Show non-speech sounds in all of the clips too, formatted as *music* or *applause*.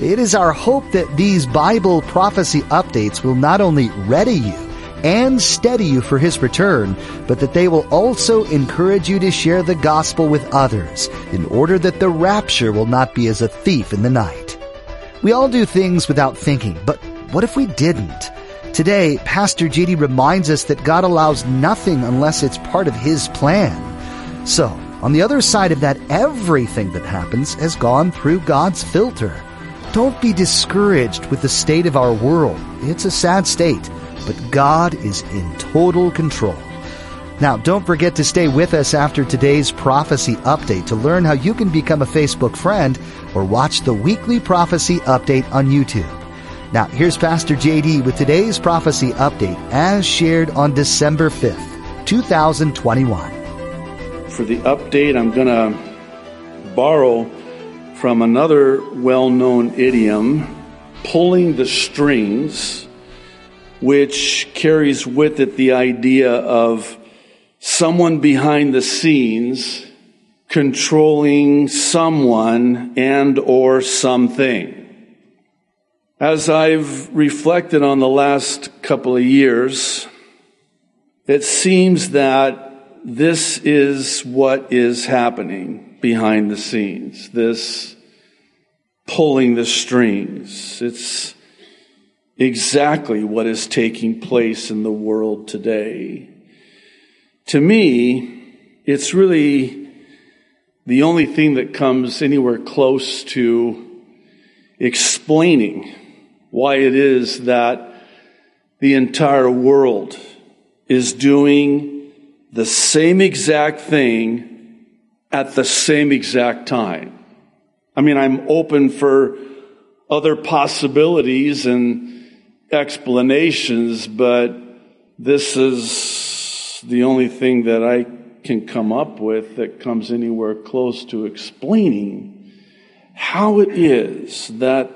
It is our hope that these Bible prophecy updates will not only ready you and steady you for His return, but that they will also encourage you to share the gospel with others in order that the rapture will not be as a thief in the night. We all do things without thinking, but what if we didn't? Today, Pastor JD reminds us that God allows nothing unless it's part of His plan. So, on the other side of that, everything that happens has gone through God's filter. Don't be discouraged with the state of our world. It's a sad state, but God is in total control. Now, don't forget to stay with us after today's prophecy update to learn how you can become a Facebook friend or watch the weekly prophecy update on YouTube. Now, here's Pastor JD with today's prophecy update as shared on December 5th, 2021. For the update, I'm going to borrow from another well known idiom, pulling the strings, which carries with it the idea of someone behind the scenes controlling someone and or something. As I've reflected on the last couple of years, it seems that this is what is happening behind the scenes. This pulling the strings. It's exactly what is taking place in the world today. To me, it's really the only thing that comes anywhere close to explaining why it is that the entire world is doing the same exact thing at the same exact time. I mean, I'm open for other possibilities and explanations, but this is the only thing that I can come up with that comes anywhere close to explaining how it is that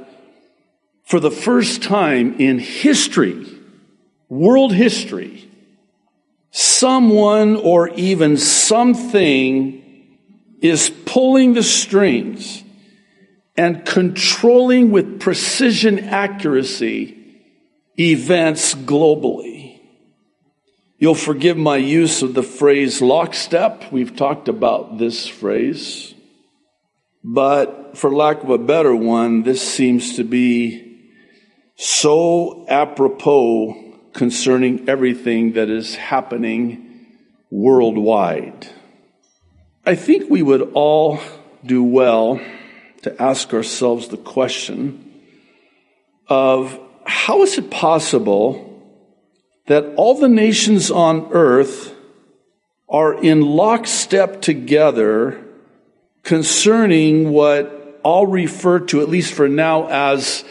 for the first time in history, world history, someone or even something is pulling the strings and controlling with precision accuracy events globally. You'll forgive my use of the phrase lockstep. We've talked about this phrase. But for lack of a better one, this seems to be so apropos concerning everything that is happening worldwide. I think we would all do well to ask ourselves the question of how is it possible that all the nations on earth are in lockstep together concerning what I'll refer to, at least for now, as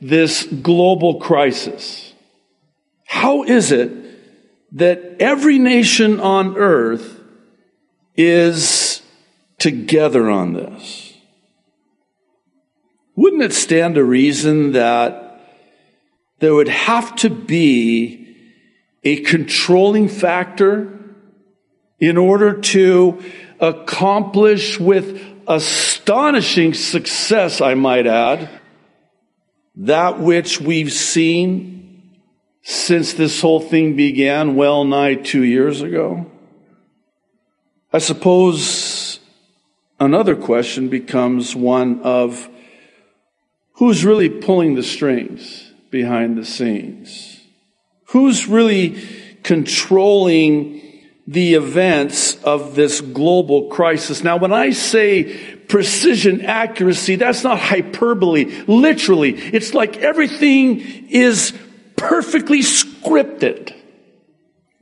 this global crisis. How is it that every nation on earth is together on this? Wouldn't it stand to reason that there would have to be a controlling factor in order to accomplish with astonishing success, I might add, that which we've seen since this whole thing began well nigh two years ago? I suppose another question becomes one of who's really pulling the strings behind the scenes? Who's really controlling the events of this global crisis? Now, when I say precision accuracy. That's not hyperbole. Literally, it's like everything is perfectly scripted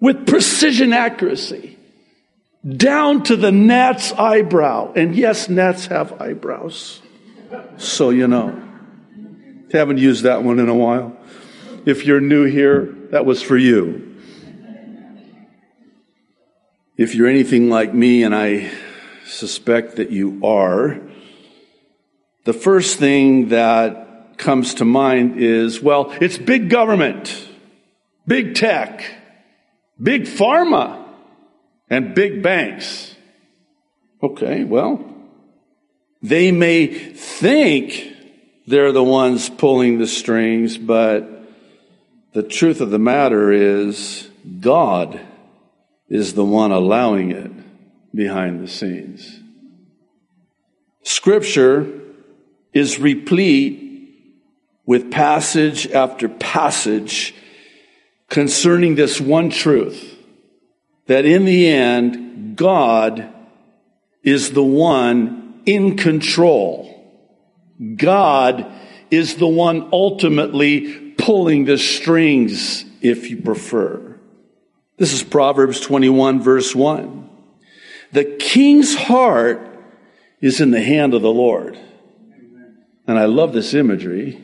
with precision accuracy down to the gnat's eyebrow. And yes, gnats have eyebrows. So you know. Haven't used that one in a while. If you're new here, that was for you. If you're anything like me, and I suspect that you are, the first thing that comes to mind is well, it's big government, big tech, big pharma, and big banks. Okay, well, they may think they're the ones pulling the strings, but the truth of the matter is God is the one allowing it behind the scenes. Scripture is replete with passage after passage concerning this one truth that in the end, God is the one in control. God is the one ultimately pulling the strings, if you prefer. This is Proverbs 21 verse 1. The king's heart is in the hand of the Lord. And I love this imagery.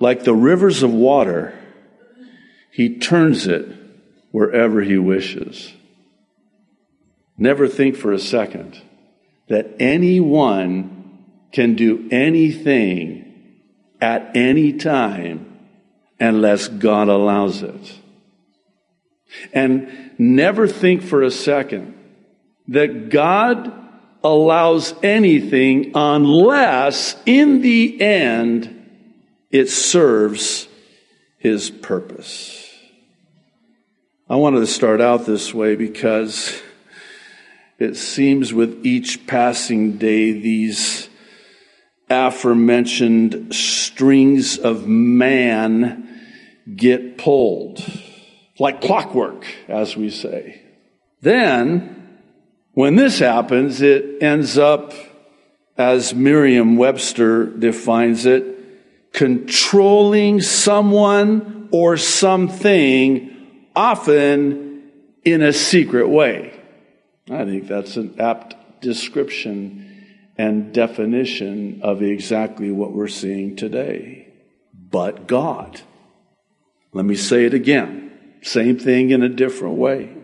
Like the rivers of water, he turns it wherever he wishes. Never think for a second that anyone can do anything at any time unless God allows it. And never think for a second that God allows anything unless in the end it serves his purpose. I wanted to start out this way because it seems with each passing day these aforementioned strings of man get pulled like clockwork, as we say. Then, when this happens, it ends up, as Merriam Webster defines it, controlling someone or something, often in a secret way. I think that's an apt description and definition of exactly what we're seeing today. But God. Let me say it again. Same thing in a different way.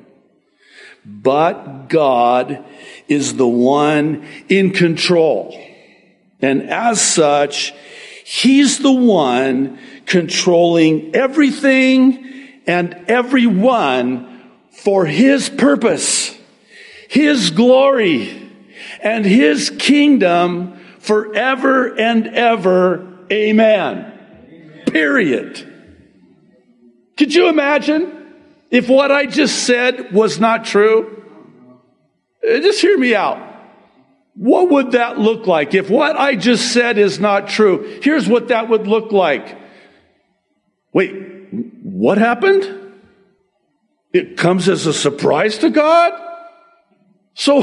But God is the one in control. And as such, He's the one controlling everything and everyone for His purpose, His glory, and His kingdom forever and ever. Amen. Amen. Period. Could you imagine if what I just said was not true? Uh, just hear me out. What would that look like? If what I just said is not true, here's what that would look like. Wait, what happened? It comes as a surprise to God? So,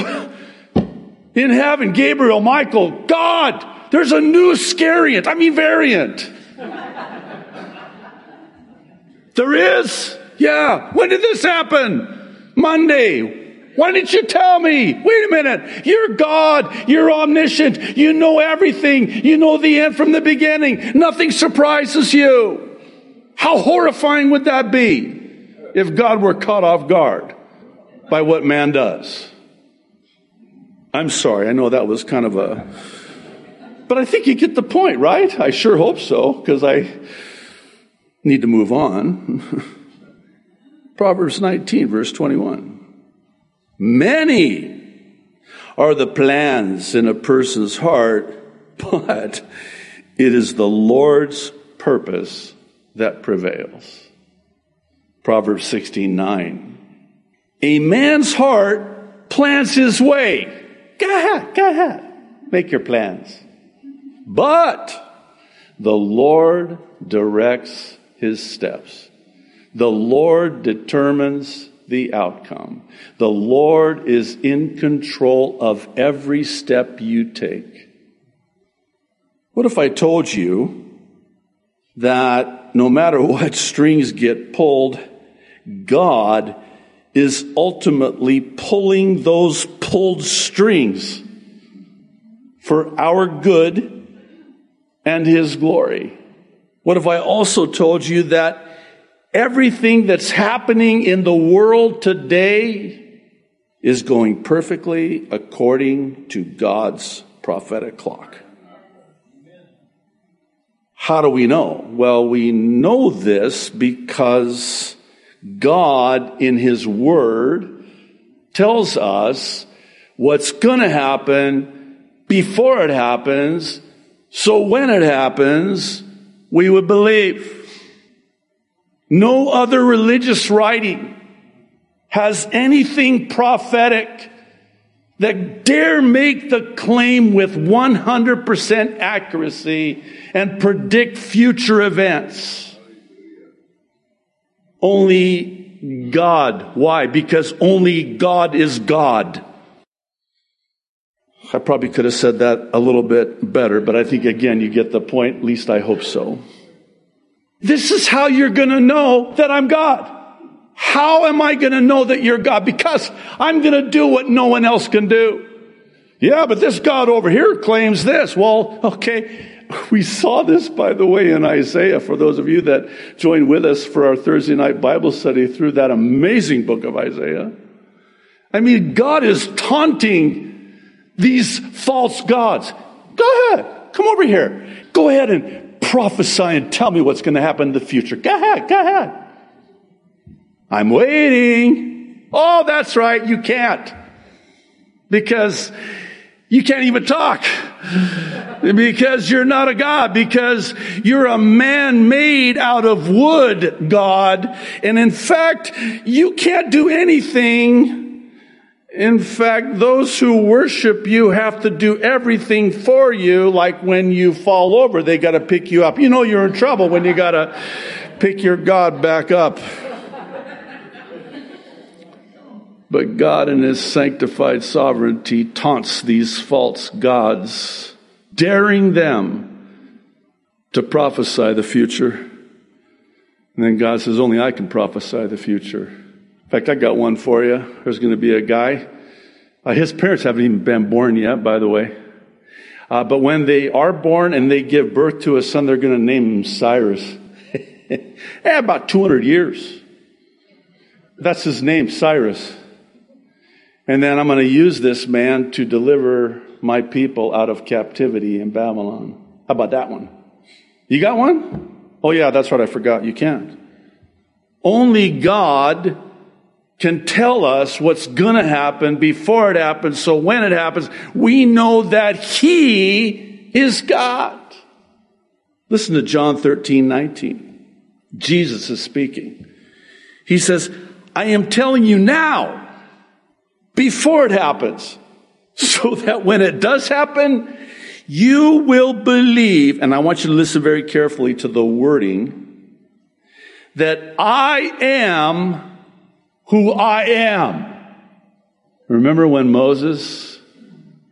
in heaven, Gabriel, Michael, God, there's a new scariant, I mean variant. There is? Yeah. When did this happen? Monday. Why didn't you tell me? Wait a minute. You're God. You're omniscient. You know everything. You know the end from the beginning. Nothing surprises you. How horrifying would that be if God were caught off guard by what man does? I'm sorry. I know that was kind of a, but I think you get the point, right? I sure hope so, because I, need to move on. *laughs* Proverbs 19, verse 21. Many are the plans in a person's heart, *laughs* but it is the Lord's purpose that prevails. Proverbs 16, 9. A man's heart plans his way. Go ahead, go ahead. Make your plans. But the Lord directs his steps. The Lord determines the outcome. The Lord is in control of every step you take. What if I told you that no matter what *laughs* strings get pulled, God is ultimately pulling those pulled strings for our good and His glory? What if I also told you that everything that's happening in the world today is going perfectly according to God's prophetic clock? How do we know? Well, we know this because God in His Word tells us what's going to happen before it happens, so when it happens, we would believe. No other religious writing has anything prophetic that dare make the claim with 100% accuracy and predict future events. Only God. Why? Because only God is God. I probably could have said that a little bit better, but I think again you get the point. At least I hope so. This is how you're going to know that I'm God. How am I going to know that you're God? Because I'm going to do what no one else can do. Yeah, but this God over here claims this. Well, okay. We saw this, by the way, in Isaiah for those of you that joined with us for our Thursday night Bible study through that amazing book of Isaiah. I mean, God is taunting these false gods. Go ahead. Come over here. Go ahead and prophesy and tell me what's going to happen in the future. Go ahead. Go ahead. I'm waiting. Oh, that's right. You can't. Because you can't even talk. because you're not a God. Because you're a man made out of wood, God. And in fact, you can't do anything in fact, those who worship you have to do everything for you, like when you fall over, they gotta pick you up. You know you're in trouble when you gotta pick your God back up. But God in His sanctified sovereignty taunts these false gods, daring them to prophesy the future. And then God says, only I can prophesy the future. In fact, I got one for you. There's going to be a guy. Uh, his parents haven't even been born yet, by the way. Uh, but when they are born and they give birth to a son, they're going to name him Cyrus. *laughs* eh, about 200 years. That's his name, Cyrus. And then I'm going to use this man to deliver my people out of captivity in Babylon. How about that one? You got one? Oh, yeah, that's right. I forgot. You can't. Only God can tell us what's going to happen before it happens. So when it happens, we know that He is God. Listen to John 13, 19. Jesus is speaking. He says, I am telling you now, before it happens, so that when it does happen, you will believe, and I want you to listen very carefully to the wording, that I am who I am. Remember when Moses,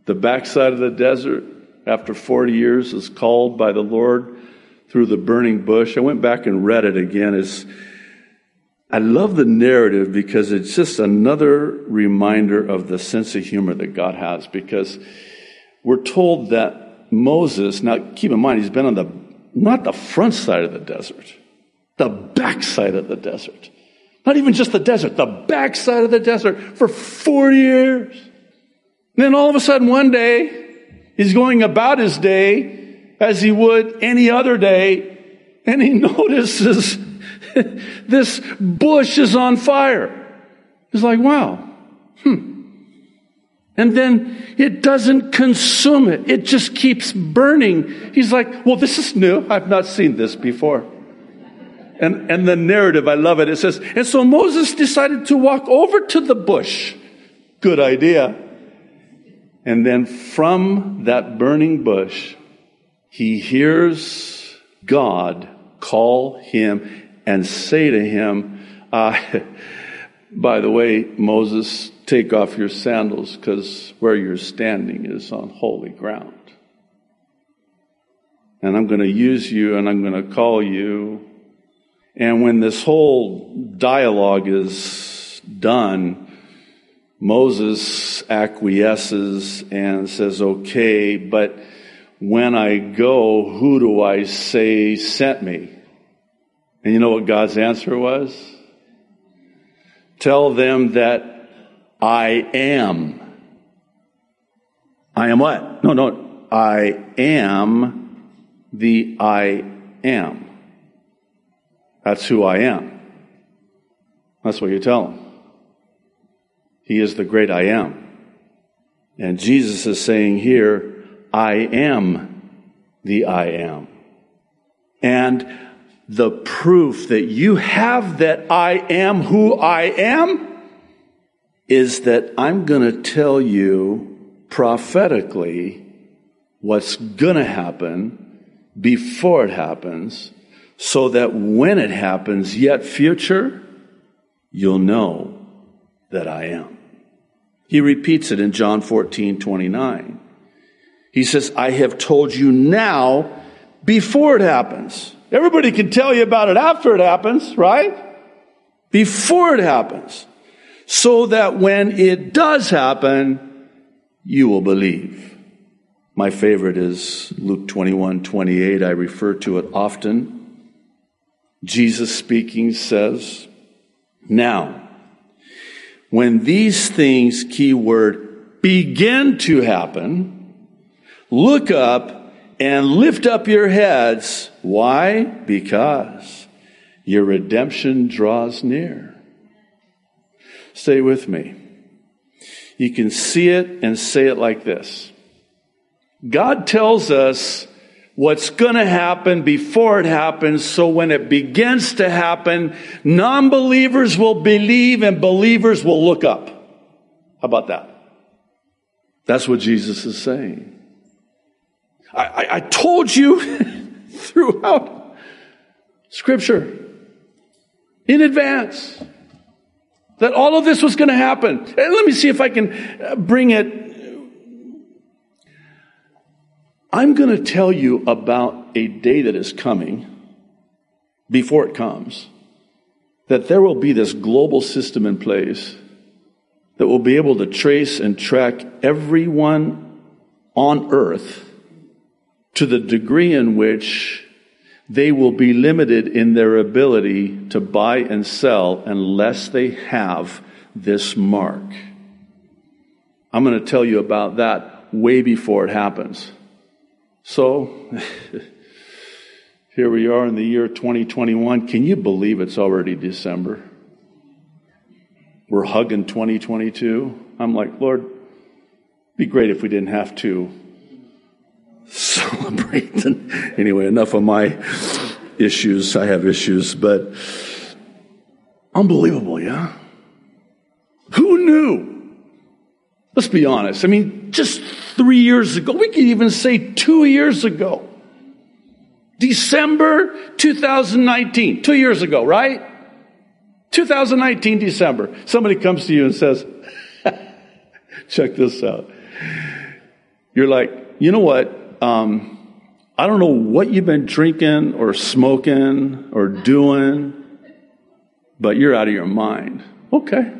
the backside of the desert, after 40 years, was called by the Lord through the burning bush? I went back and read it again. It's, I love the narrative because it's just another reminder of the sense of humor that God has because we're told that Moses, now keep in mind, he's been on the, not the front side of the desert, the backside of the desert. Not even just the desert, the backside of the desert for 40 years. And then all of a sudden one day, he's going about his day as he would any other day, and he *laughs* notices *laughs* this bush is on fire. He's like, wow, hmm. And then it doesn't consume it. It just keeps burning. He's like, well, this is new. I've not seen this before. And, and the narrative, I love it. It says, and so Moses decided to walk over to the bush. Good idea. And then from that burning bush, he hears God call him and say to him, uh, by the way, Moses, take off your sandals because where you're standing is on holy ground. And I'm going to use you and I'm going to call you and when this whole dialogue is done, Moses acquiesces and says, okay, but when I go, who do I say sent me? And you know what God's answer was? Tell them that I am. I am what? No, no. I am the I am. That's who I am. That's what you tell them. He is the great I am. And Jesus is saying here, I am the I am. And the proof that you have that I am who I am is that I'm going to tell you prophetically what's going to happen before it happens so that when it happens, yet future, you'll know that I am. He repeats it in John 14, 29. He says, I have told you now before it happens. Everybody can tell you about it after it happens, right? Before it happens. So that when it does happen, you will believe. My favorite is Luke 21, 28. I refer to it often. Jesus speaking says, Now, when these things, keyword, begin to happen, look up and lift up your heads. Why? Because your redemption draws near. Stay with me. You can see it and say it like this. God tells us what's going to happen before it happens. So when it begins to happen, non believers will believe and believers will look up. How about that? That's what Jesus is saying. I, I, told you *laughs* throughout Scripture in advance that all of this was going to happen. And let me see if I can uh, bring it I'm going to tell you about a day that is coming before it comes, that there will be this global system in place that will be able to trace and track everyone on earth to the degree in which they will be limited in their ability to buy and sell unless they have this mark. I'm going to tell you about that way before it happens. So, *laughs* here we are in the year 2021. Can you believe it's already December? We're hugging 2022. I'm like, Lord, be great if we didn't have to celebrate. *laughs* anyway, enough of my issues. I have issues, but unbelievable, yeah? Who knew? Let's be honest. I mean, just three years ago. We could even say two years ago. December 2019, two years ago, right? 2019 December. Somebody comes to you and says, *laughs* check this out. You're like, you know what? Um, I don't know what you've been drinking or smoking or doing, but you're out of your mind. Okay.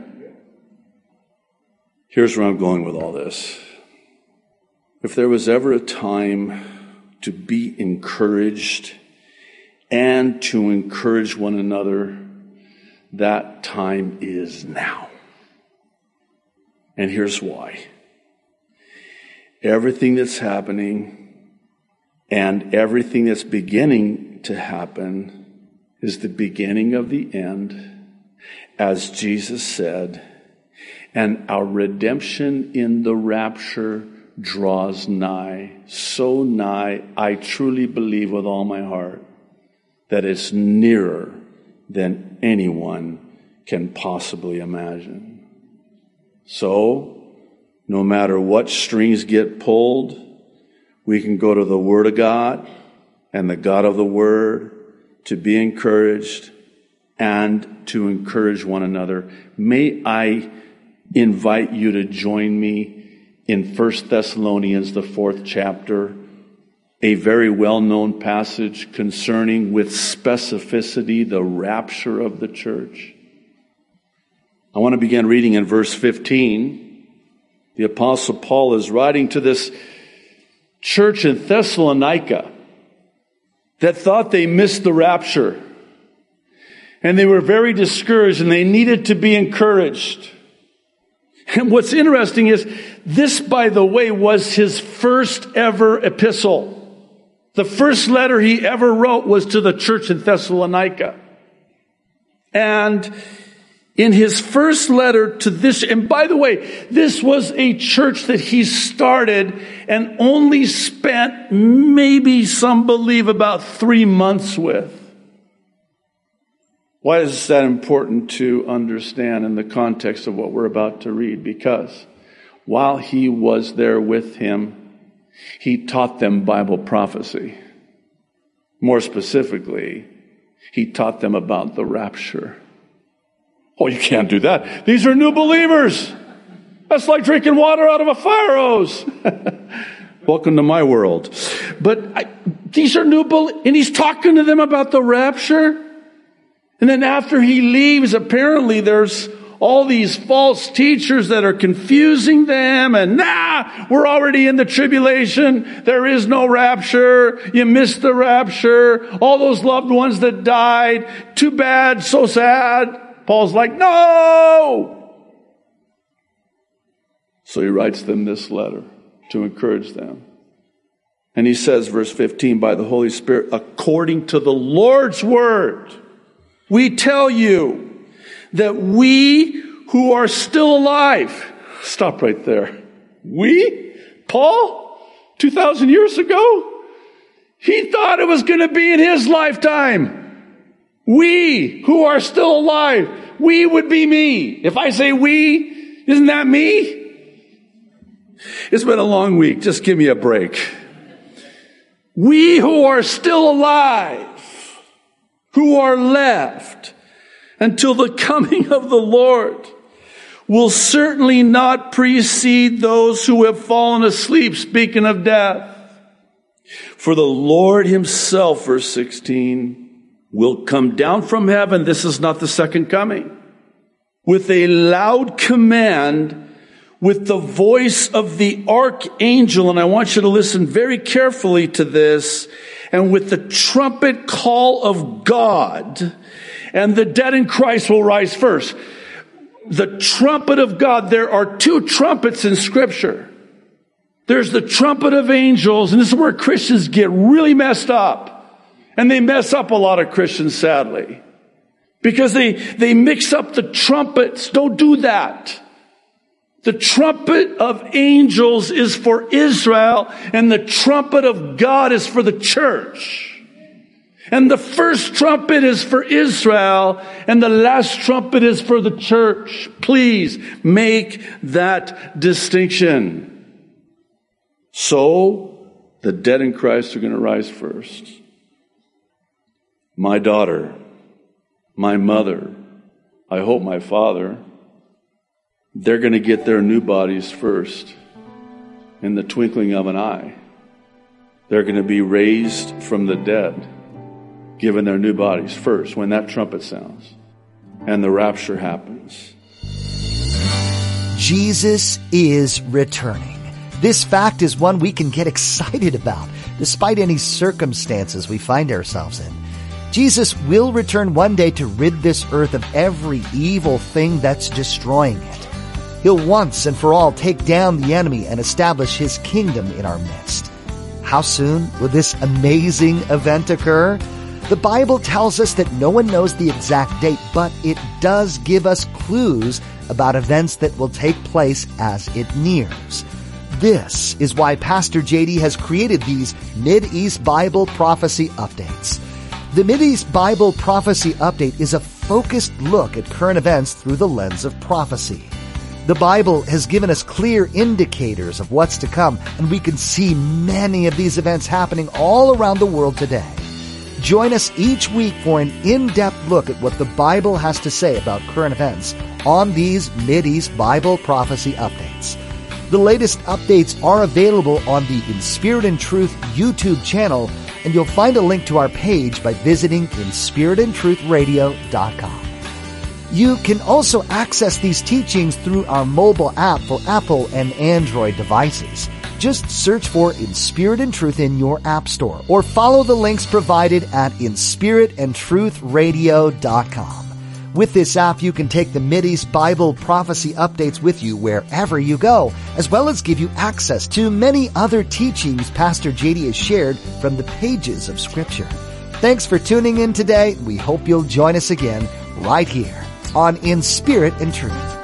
Here's where I'm going with all this. If there was ever a time to be encouraged and to encourage one another, that time is now. And here's why. Everything that's happening and everything that's beginning to happen is the beginning of the end, as Jesus said, and our redemption in the rapture draws nigh, so nigh, I truly believe with all my heart that it's nearer than anyone can possibly imagine. So, no matter what strings get pulled, we can go to the Word of God and the God of the Word to be encouraged and to encourage one another. May I invite you to join me in 1 Thessalonians, the fourth chapter, a very well known passage concerning with specificity the rapture of the church. I want to begin reading in verse 15. The Apostle Paul is writing to this church in Thessalonica that thought they missed the rapture. And they were very discouraged and they needed to be encouraged. And what's interesting is this, by the way, was his first ever epistle. The first letter he ever wrote was to the church in Thessalonica. And in his first letter to this, and by the way, this was a church that he started and only spent maybe some believe about three months with. Why is that important to understand in the context of what we're about to read? Because while he was there with him, he taught them Bible prophecy. More specifically, he taught them about the rapture. Oh, you can't do that. These are new believers. That's like drinking water out of a fire hose. *laughs* Welcome to my world. But I, these are new believers. And he's talking to them about the rapture. And then after he leaves, apparently there's all these false teachers that are confusing them and nah, we're already in the tribulation. There is no rapture. You missed the rapture. All those loved ones that died. Too bad. So sad. Paul's like, no! So he writes them this letter to encourage them. And he says, verse 15, by the Holy Spirit, according to the Lord's word, we tell you that we who are still alive, stop right there. We? Paul? 2,000 years ago? He thought it was going to be in his lifetime. We who are still alive, we would be me. If I say we, isn't that me? It's been a long week. Just give me a break. We who are still alive who are left until the *laughs* coming of the Lord will certainly not precede those who have fallen asleep, speaking of death. For the Lord himself, verse 16, will come down from heaven. This is not the second coming. With a loud command, with the voice of the archangel, and I want you to listen very carefully to this, and with the trumpet call of God, and the dead in Christ will rise first. The trumpet of God, there are two trumpets in scripture. There's the trumpet of angels, and this is where Christians get really messed up. And they mess up a lot of Christians, sadly. Because they, they mix up the trumpets. Don't do that. The trumpet of angels is for Israel and the trumpet of God is for the church. And the first trumpet is for Israel and the last trumpet is for the church. Please make that distinction. So the dead in Christ are going to rise first. My daughter, my mother, I hope my father, they're going to get their new bodies first in the twinkling of an eye. They're going to be raised from the dead, given their new bodies first when that trumpet sounds and the rapture happens. Jesus is returning. This fact is one we can get excited about despite any circumstances we find ourselves in. Jesus will return one day to rid this earth of every evil thing that's destroying it. He'll once and for all take down the enemy and establish his kingdom in our midst. How soon will this amazing event occur? The Bible tells us that no one knows the exact date, but it does give us clues about events that will take place as it nears. This is why Pastor JD has created these Mid-East Bible Prophecy Updates. The Mid-East Bible Prophecy Update is a focused look at current events through the lens of prophecy. The Bible has given us clear indicators of what's to come, and we can see many of these events happening all around the world today. Join us each week for an in-depth look at what the Bible has to say about current events on these Mid-East Bible Prophecy Updates. The latest updates are available on the In Spirit and Truth YouTube channel, and you'll find a link to our page by visiting inspiritandtruthradio.com. You can also access these teachings through our mobile app for Apple and Android devices. Just search for In Spirit and Truth in your app store or follow the links provided at inspiritandtruthradio.com. With this app, you can take the Mideast Bible prophecy updates with you wherever you go, as well as give you access to many other teachings Pastor JD has shared from the pages of Scripture. Thanks for tuning in today. We hope you'll join us again right here on In Spirit and Truth.